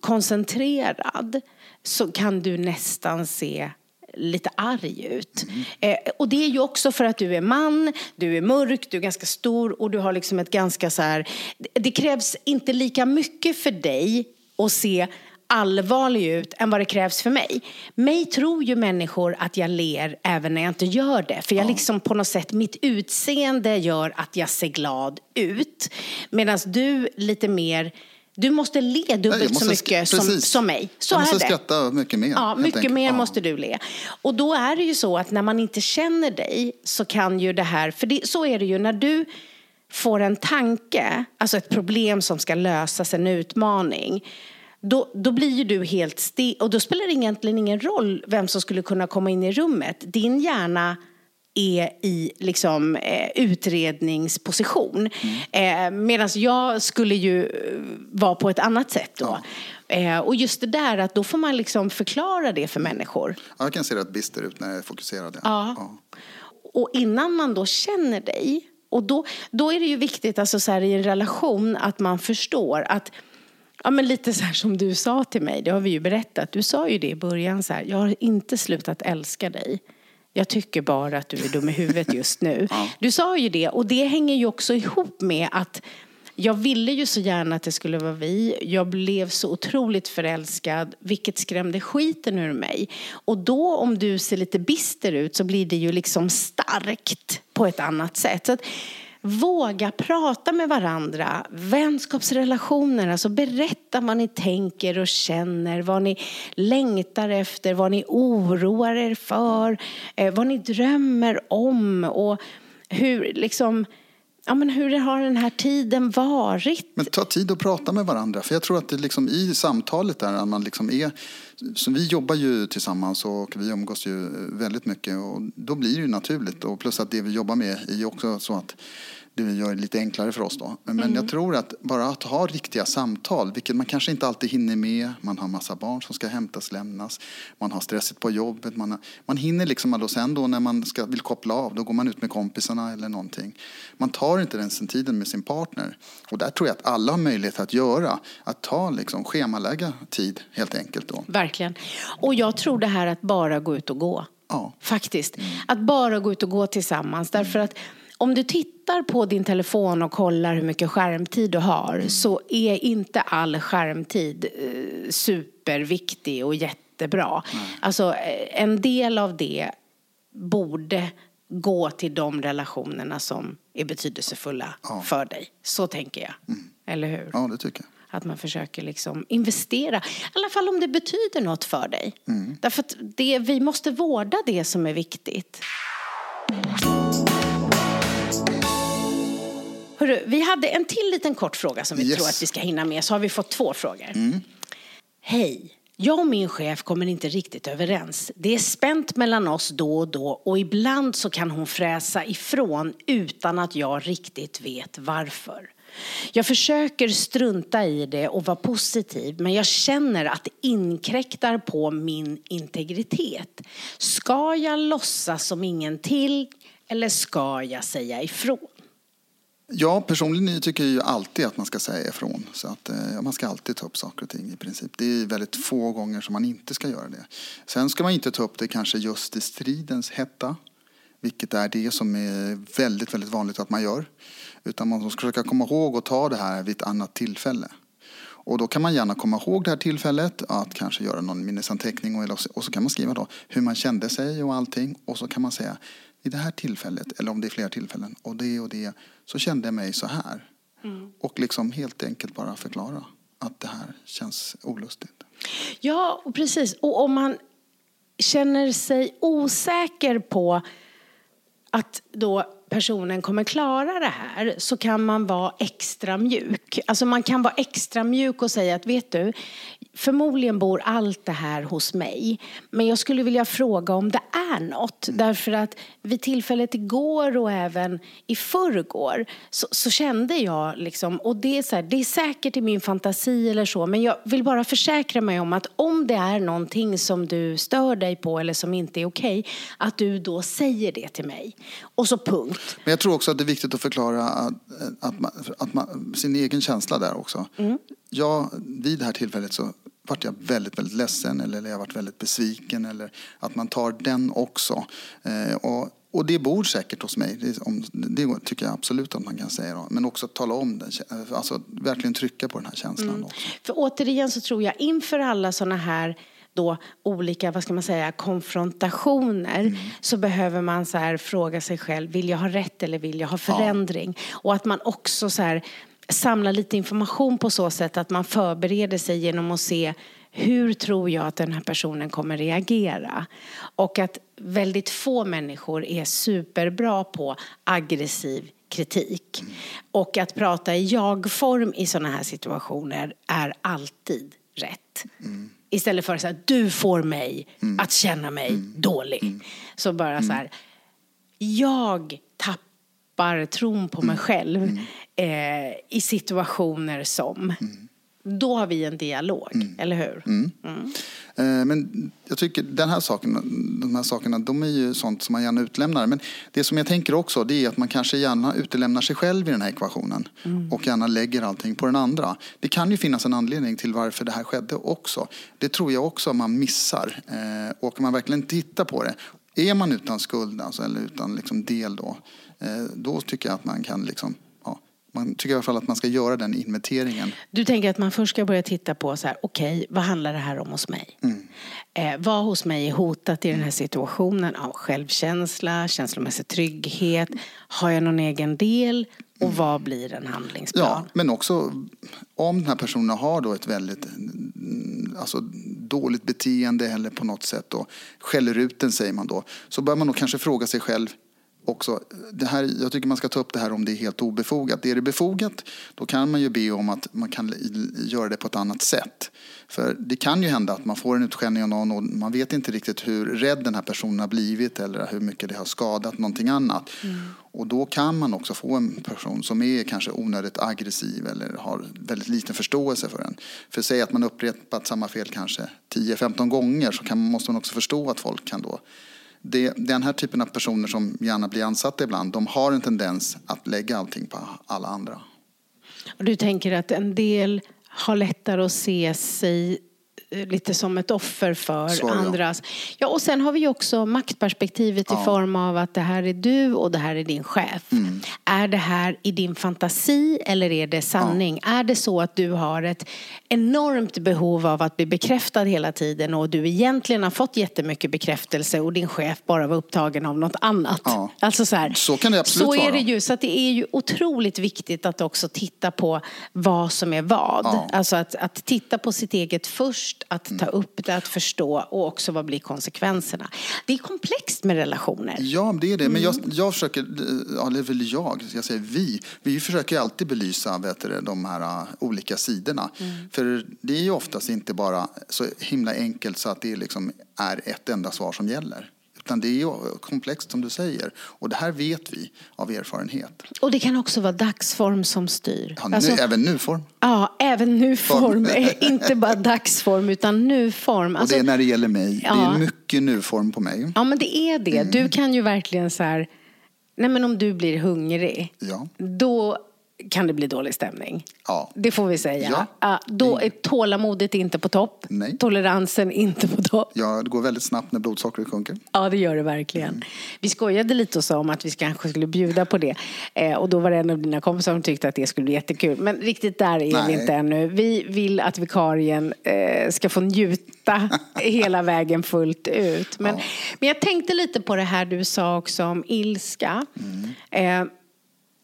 koncentrerad så kan du nästan se lite arg ut. Mm. Eh, och det är ju också för att du är man, du är mörk, du är ganska stor och du har liksom ett ganska så här... Det krävs inte lika mycket för dig att se allvarlig ut än vad det krävs för mig. Mig tror ju människor att jag ler även när jag inte gör det. För jag liksom på något sätt, mitt utseende gör att jag ser glad ut. Medan du lite mer du måste le dubbelt måste, så mycket som, som mig. Så jag måste är det. skratta mycket mer. Ja, mycket enkelt. mer ja. måste du le. Och då är det ju så att när man inte känner dig så kan ju det här, för det, så är det ju när du får en tanke, alltså ett problem som ska lösas, en utmaning. Då, då blir ju du helt stel och då spelar det egentligen ingen roll vem som skulle kunna komma in i rummet. Din hjärna är i liksom, eh, utredningsposition. Mm. Eh, Medan jag skulle ju eh, vara på ett annat sätt då. Ja. Eh, och just det där att då får man liksom förklara det för människor. Ja, jag kan se rätt bister ut när jag är fokuserad. Ja. ja. Och innan man då känner dig, och då, då är det ju viktigt alltså så här, i en relation att man förstår att Ja, men lite så här som du sa till mig, det har vi ju berättat. Du sa ju det i början så här, jag har inte slutat älska dig. Jag tycker bara att du är dum i huvudet just nu. Du sa ju det och det hänger ju också ihop med att jag ville ju så gärna att det skulle vara vi. Jag blev så otroligt förälskad, vilket skrämde skiten ur mig. Och då om du ser lite bister ut så blir det ju liksom starkt på ett annat sätt. Så att, Våga prata med varandra, vänskapsrelationer, alltså berätta vad ni tänker och känner, vad ni längtar efter, vad ni oroar er för, eh, vad ni drömmer om och hur liksom Ja, men hur har den här tiden varit? Men ta tid att prata med varandra. För jag tror att det liksom i samtalet där, att man liksom är... Så vi jobbar ju tillsammans och vi umgås ju väldigt mycket och då blir det ju naturligt. Och plus att det vi jobbar med är ju också så att det gör det lite enklare för oss då. Men mm. jag tror att bara att ha riktiga samtal, vilket man kanske inte alltid hinner med. Man har massa barn som ska hämtas, lämnas. Man har stressigt på jobbet. Man, har, man hinner liksom, och sen då när man ska, vill koppla av, då går man ut med kompisarna eller någonting. Man tar inte den tiden med sin partner. Och där tror jag att alla har möjlighet att göra. Att ta liksom, schemalägga tid helt enkelt då. Verkligen. Och jag tror det här att bara gå ut och gå. Ja. Faktiskt. Mm. Att bara gå ut och gå tillsammans. Därför att om du tittar på din telefon och kollar hur mycket skärmtid du har mm. så är inte all skärmtid eh, superviktig och jättebra. Mm. Alltså eh, en del av det borde gå till de relationerna som är betydelsefulla ja. för dig. Så tänker jag. Mm. Eller hur? Ja, det tycker jag. Att man försöker liksom investera, i alla fall om det betyder något för dig. Mm. Därför att det, vi måste vårda det som är viktigt. Hörru, vi hade en till liten kort fråga som vi yes. tror att vi ska hinna med. Så har vi fått två frågor. Mm. Hej. Jag och min chef kommer inte riktigt överens. Det är spänt mellan oss då och då och ibland så kan hon fräsa ifrån utan att jag riktigt vet varför. Jag försöker strunta i det och vara positiv men jag känner att det inkräktar på min integritet. Ska jag låtsas som ingenting eller ska jag säga ifrån? Ja, personligen tycker jag ju alltid att man ska säga ifrån. Så att, eh, man ska alltid ta upp saker och ting i princip. Det är väldigt få gånger som man inte ska göra det. Sen ska man inte ta upp det kanske just i stridens hetta. Vilket är det som är väldigt, väldigt vanligt att man gör. Utan man ska försöka komma ihåg att ta det här vid ett annat tillfälle. Och då kan man gärna komma ihåg det här tillfället, att kanske göra någon minnesanteckning och, och så kan man skriva då hur man kände sig och allting. Och så kan man säga vid det här tillfället, eller om det är flera tillfällen, och det och det, så kände jag mig så här. Mm. Och liksom helt enkelt bara förklara att det här känns olustigt. Ja, precis. Och om man känner sig osäker på att då personen kommer klara det här så kan man vara extra mjuk. Alltså man kan vara extra mjuk och säga att vet du, förmodligen bor allt det här hos mig. Men jag skulle vilja fråga om det är något. Därför att vid tillfället igår och även i förrgår så, så kände jag liksom, och det är, så här, det är säkert i min fantasi eller så, men jag vill bara försäkra mig om att om det är någonting som du stör dig på eller som inte är okej, okay, att du då säger det till mig. Och så punkt. Men jag tror också att det är viktigt att förklara att, att, man, att man, sin egen känsla där också. Mm. Ja, vid det här tillfället så vart jag väldigt, väldigt ledsen eller jag varit väldigt besviken. Eller att man tar den också. Eh, och, och det bor säkert hos mig. Det, om, det, tycker jag absolut att man kan säga. Då. Men också tala om den. Alltså verkligen trycka på den här känslan. Mm. För återigen så tror jag inför alla sådana här då olika vad ska man säga, konfrontationer mm. så behöver man så här fråga sig själv, vill jag ha rätt eller vill jag ha förändring? Ja. Och att man också så här, samlar lite information på så sätt att man förbereder sig genom att se hur tror jag att den här personen kommer reagera? Och att väldigt få människor är superbra på aggressiv kritik. Mm. Och att prata i jag-form i sådana här situationer är alltid rätt. Mm. Istället för att säga du får mig mm. att känna mig mm. dålig. Mm. Så bara så här, jag tappar tron på mig mm. själv mm. eh, i situationer som då har vi en dialog, mm. eller hur? Mm. Mm. Eh, men jag tycker den här saken, de här sakerna, de är ju sånt som man gärna utlämnar. Men det som jag tänker också, det är att man kanske gärna utelämnar sig själv i den här ekvationen. Mm. Och gärna lägger allting på den andra. Det kan ju finnas en anledning till varför det här skedde också. Det tror jag också man missar. Eh, och man verkligen tittar på det. Är man utan skuld, alltså, eller utan liksom del då, eh, då tycker jag att man kan liksom man tycker i alla fall att man ska göra den inventeringen. Du tänker att man först ska börja titta på så här, okej, okay, vad handlar det här om hos mig? Mm. Eh, vad hos mig är hotat i den här situationen av självkänsla, känslomässig trygghet? Har jag någon egen del? Och mm. vad blir en handlingsplan? Ja, men också om den här personen har då ett väldigt alltså, dåligt beteende eller på något sätt då, skäller ut den säger man då, så bör man nog kanske fråga sig själv också, det här, jag tycker man ska ta upp det här om det är helt obefogat. Är det befogat, då kan man ju be om att man kan göra det på ett annat sätt. För det kan ju hända att man får en utskällning av någon och man vet inte riktigt hur rädd den här personen har blivit eller hur mycket det har skadat någonting annat. Mm. Och då kan man också få en person som är kanske onödigt aggressiv eller har väldigt liten förståelse för en. För säg att man upprepat samma fel kanske 10-15 gånger så kan, måste man också förstå att folk kan då det, den här typen av personer som gärna blir ansatta ibland, de har en tendens att lägga allting på alla andra. du tänker att en del har lättare att se sig lite som ett offer för Så, andras. Ja. ja, och sen har vi också maktperspektivet ja. i form av att det här är du och det här är din chef. Mm. Är det här i din fantasi eller är det sanning? Ja. Är det så att du har ett enormt behov av att bli bekräftad hela tiden och du egentligen har fått jättemycket bekräftelse och din chef bara var upptagen av något annat? Alltså så, här, så kan det absolut så vara. är det ju. Så det är ju otroligt viktigt att också titta på vad som är vad. Alltså att, att titta på sitt eget först att ta upp det, att förstå och också vad blir konsekvenserna. Det är komplext med relationer. Ja, det är det. Men jag, mm. jag försöker, eller väl jag, jag säger vi, vi försöker alltid belysa vet du, de här uh, olika sidorna. Mm. För det är ju oftast inte bara så himla enkelt så att det liksom är ett enda svar som gäller. Utan det är komplext som du säger. Och det här vet vi av erfarenhet. Och det kan också vara dagsform som styr. Ja, nu, alltså, även nuform. Ja, även nuform. (laughs) Inte bara dagsform utan nuform. Alltså, och det är när det gäller mig. Ja. Det är mycket nuform på mig. Ja, men det är det. Mm. Du kan ju verkligen så här Nej men om du blir hungrig, Ja. då kan det bli dålig stämning. Ja. Det får vi säga. Ja. Ja, då är tålamodet inte på topp. Nej. Toleransen inte på topp. Ja, det går väldigt snabbt när blodsockret sjunker. Ja, det gör det verkligen. Vi skojade lite och sa om att vi kanske skulle bjuda på det. Eh, och då var det en av dina kompisar som tyckte att det skulle bli jättekul. Men riktigt där är vi Nej. inte ännu. Vi vill att vikarien eh, ska få njuta (laughs) hela vägen fullt ut. Men, men jag tänkte lite på det här du sa också om ilska. Eh,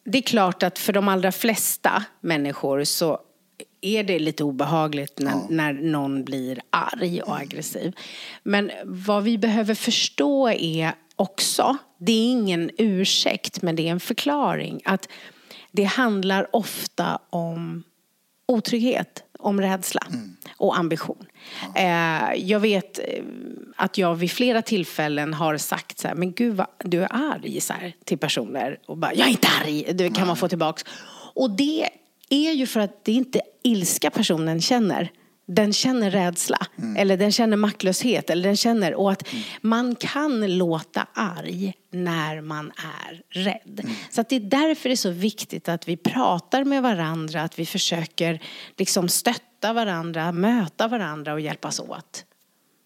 det är klart att för de allra flesta människor så är det lite obehagligt när, när någon blir arg och aggressiv. Men vad vi behöver förstå är också, det är ingen ursäkt men det är en förklaring, att det handlar ofta om otrygghet, om rädsla och ambition. Eh, jag vet eh, att jag vid flera tillfällen har sagt så här, men gud vad, du är arg så här, till personer och bara, jag är inte arg, det kan man få tillbaks. Och det är ju för att det är inte ilska personen känner. Den känner rädsla, eller den känner maktlöshet, eller den känner, och att man kan låta arg när man är rädd. Så att det är därför det är så viktigt att vi pratar med varandra, att vi försöker liksom stötta varandra, möta varandra och hjälpas åt.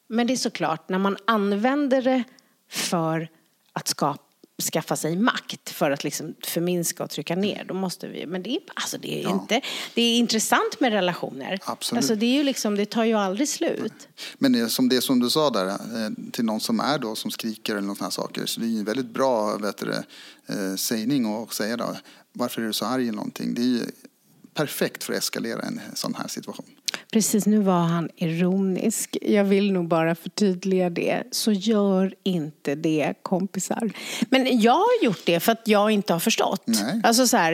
Men det är såklart, när man använder det för att skapa skaffa sig makt för att liksom förminska och trycka ner. Då måste vi, men det är, alltså det är inte, det är intressant med relationer. Absolut. Alltså det är ju liksom, det tar ju aldrig slut. Men det, som det som du sa där, eh, till någon som är då, som skriker eller något sådana saker, så det är ju en väldigt bra vet du, eh, sägning att säga då, varför är du så arg eller någonting? Det är ju perfekt för att eskalera en sån här situation. Precis, nu var han ironisk. Jag vill nog bara förtydliga det. Så gör inte det, kompisar. Men jag har gjort det för att jag inte har förstått. Nej. Alltså så här,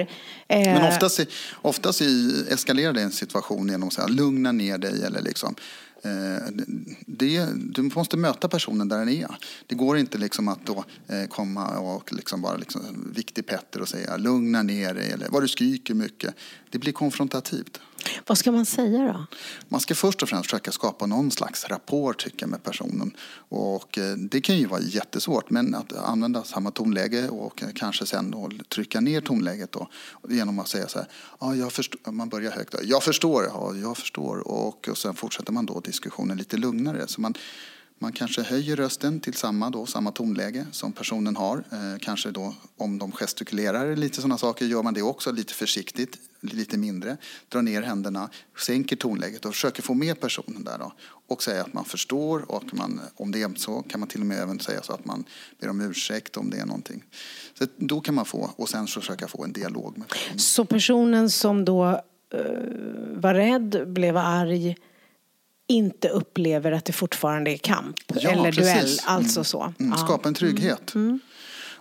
eh, Men oftast, oftast eskalerar det en situation genom att lugna ner dig eller liksom Eh, det, du måste möta personen där den är. Det går inte liksom att då eh, komma och liksom vara liksom viktig Petter och säga lugna ner dig eller vad du skriker mycket. Det blir konfrontativt. Vad ska man säga då? Man ska först och främst försöka skapa någon slags rapport tycker jag, med personen. Och eh, det kan ju vara jättesvårt, men att använda samma tonläge och kanske sen då trycka ner tonläget då, genom att säga så här, ja, jag förstår, man börjar högt, då. jag förstår, ja, jag förstår, och, och sen fortsätter man då diskussionen lite lugnare. Så man, man kanske höjer rösten till samma, då, samma tonläge som personen har. Eh, kanske då om de gestikulerar lite sådana saker gör man det också lite försiktigt, lite mindre. Drar ner händerna, sänker tonläget och försöker få med personen där då. Och säga att man förstår och man, om det är så kan man till och med även säga så att man ber om ursäkt om det är någonting. Så då kan man få, och sen försöka få en dialog med personen. Så personen som då eh, var rädd, blev arg, inte upplever att det fortfarande är kamp Ja, eller precis. duell. Alltså så. Mm, skapa en trygghet.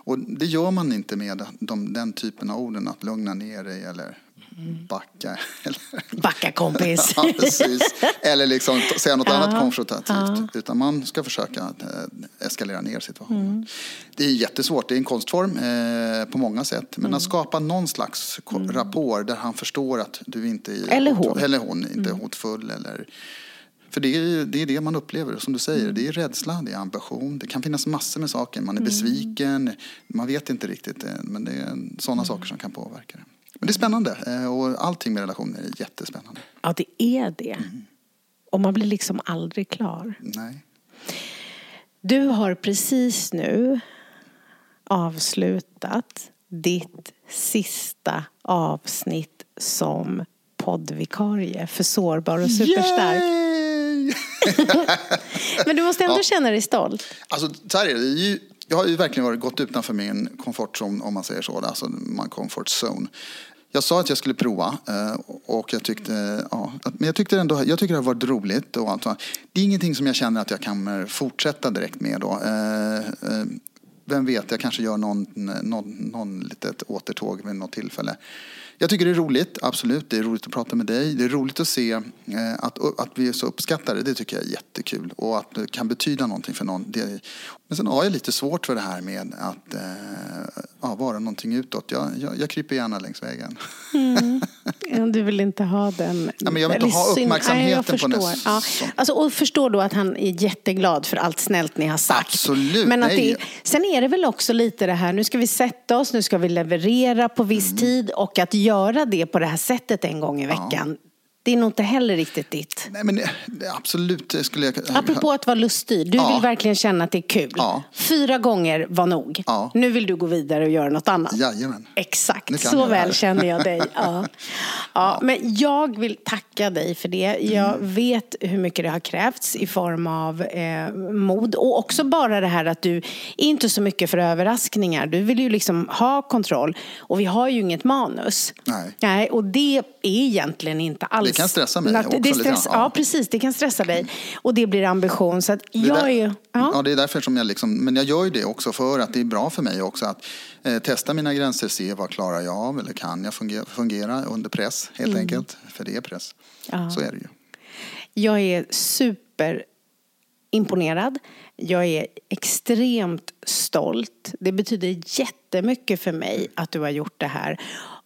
Och det gör man inte med de, den typen av orden, att lugna ner dig eller backa. (laughs) Eller, Backa kompis. (laughs) ja. Eller liksom säga något annat konfrontativt. Utan man ska försöka eh, eskalera ner situationen. Mm. Det är jättesvårt, det är en konstform eh, på många sätt. Men Mm. att skapa någon slags ko- rapport där han förstår att du inte är Eller hon. eller hon inte Mm. hotfull. Eller, för det är, det är det man upplever, som du säger. Mm. Det är rädsla, det är ambition. Det kan finnas massor med saker. Man är besviken, man vet inte riktigt. eh, Men det är Mm. sådana saker som kan påverka det. Men det är spännande eh, och allting med relationer är jättespännande. Ja, det är det. Och man blir liksom aldrig klar. Nej. Du har precis nu avslutat ditt sista avsnitt som poddvikarie för Sårbar och superstark. Yay! (laughs) Men du måste ändå känna dig stolt. Alltså, så här är det. ju, jag har ju verkligen varit gått utanför min komfortzon, om man säger så. Alltså min comfort zone. Jag sa att jag skulle prova eh, och jag tyckte, ja, men jag tyckte ändå, jag tycker det har varit roligt och allt. Det är ingenting som jag känner att jag kan eh, fortsätta direkt med då. Eh, Vem vet, jag kanske gör någon, någon, någon litet återtåg vid något tillfälle. Jag tycker det är roligt, absolut. Det är roligt att prata med dig. Det är roligt att se eh, att, att vi är så uppskattade. Det tycker jag är jättekul. Och att det kan betyda någonting för någon. Det, men sen har jag lite svårt för det här med att eh, ja, vara någonting utåt. Jag, jag, jag kryper gärna längs vägen. Mm. Du vill inte ha den... Ja, men jag vill inte ha uppmärksamheten Nej, jag på näs- Ja. Alltså, och förstår då att han är jätteglad för allt snällt ni har sagt. Absolut, Men att det, sen är det väl också lite det här, nu ska vi sätta oss, nu ska vi leverera på viss Mm. tid och att göra det på det här sättet en gång i veckan. Det är nog inte heller riktigt ditt. Nej, men absolut det skulle jag... Apropå att vara lustig, du Ja. vill verkligen känna att det är kul. Ja. Fyra gånger var nog. Ja. Nu vill du gå vidare och göra något annat. Jajamän. Exakt, så väl känner jag dig. (laughs) Ja. Ja, men jag vill tacka dig för det. Jag Mm. vet hur mycket det har krävts i form av eh, mod. Och också bara det här att du är inte så mycket för överraskningar. Du vill ju liksom ha kontroll. Och vi har ju inget manus. Nej. Nej och det är egentligen inte alls... Det kan stressa mig också det stress, ja. ja. precis. Det kan stressa dig. Och det blir ambition. Så att Det är jag där- är ju... ja. Ja. det är därför som jag liksom, men jag gör ju det också för att det är bra för mig också att testa mina gränser, se vad klarar jag av eller kan jag fungera, fungera under press helt Mm. enkelt. För det är press. Så är det ju. Jag är super imponerad. Jag är extremt stolt. Det betyder jättemycket för mig att du har gjort det här.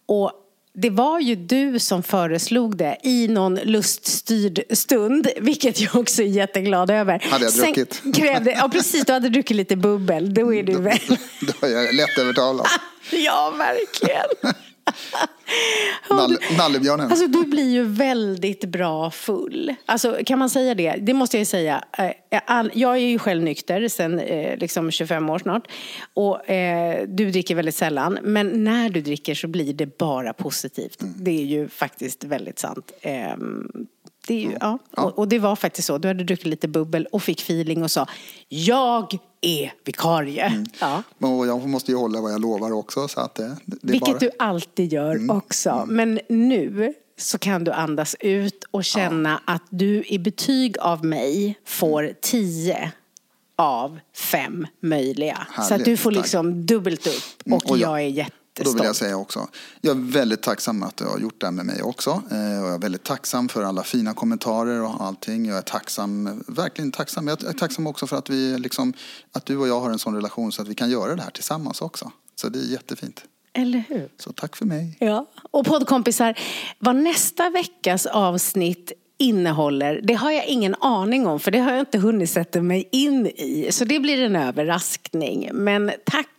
Och det var ju du som föreslog det i någon luststyrd stund, vilket jag också är jätteglad över. Hade jag Sen druckit? Krävde, ja, precis. Du hade druckit lite bubbel. Då är du väl... Då är jag lätt övertalad. (laughs) Ja, verkligen. (laughs) Nalle, nallebjörnen. Alltså du blir ju väldigt bra full. Alltså kan man säga det? Det måste jag ju säga. Eh, all- Jag är ju själv nykter sedan eh, liksom 25 år snart. Och eh, du dricker väldigt sällan. Men när du dricker så blir det bara positivt. Mm. Det är ju faktiskt väldigt sant. Ehm, det ju, ja. Och, och det var faktiskt så. Du hade druckit lite bubbel och fick feeling och sa Jag är vikarie. Mm. Ja. Och jag måste ju hålla vad jag lovar också. Så att det, det Vilket bara... du alltid gör också. Men nu så kan du andas ut och känna att du i betyg av mig får 10 av fem möjliga. så att Härligt, du får tack. liksom dubbelt upp och, Mm, och jag är Och då vill jag säga också, jag är väldigt tacksam att du har gjort det här med mig också. Eh, Och jag är väldigt tacksam för alla fina kommentarer och allting. Jag är tacksam, verkligen tacksam. Jag är tacksam också för att, vi liksom, att du och jag har en sån relation så att vi kan göra det här tillsammans också. Så det är jättefint. Eller hur? Så tack för mig. Ja. Och poddkompisar, vad nästa veckas avsnitt innehåller, det har jag ingen aning om för det har jag inte hunnit sätta mig in i. Så det blir en överraskning. Men tack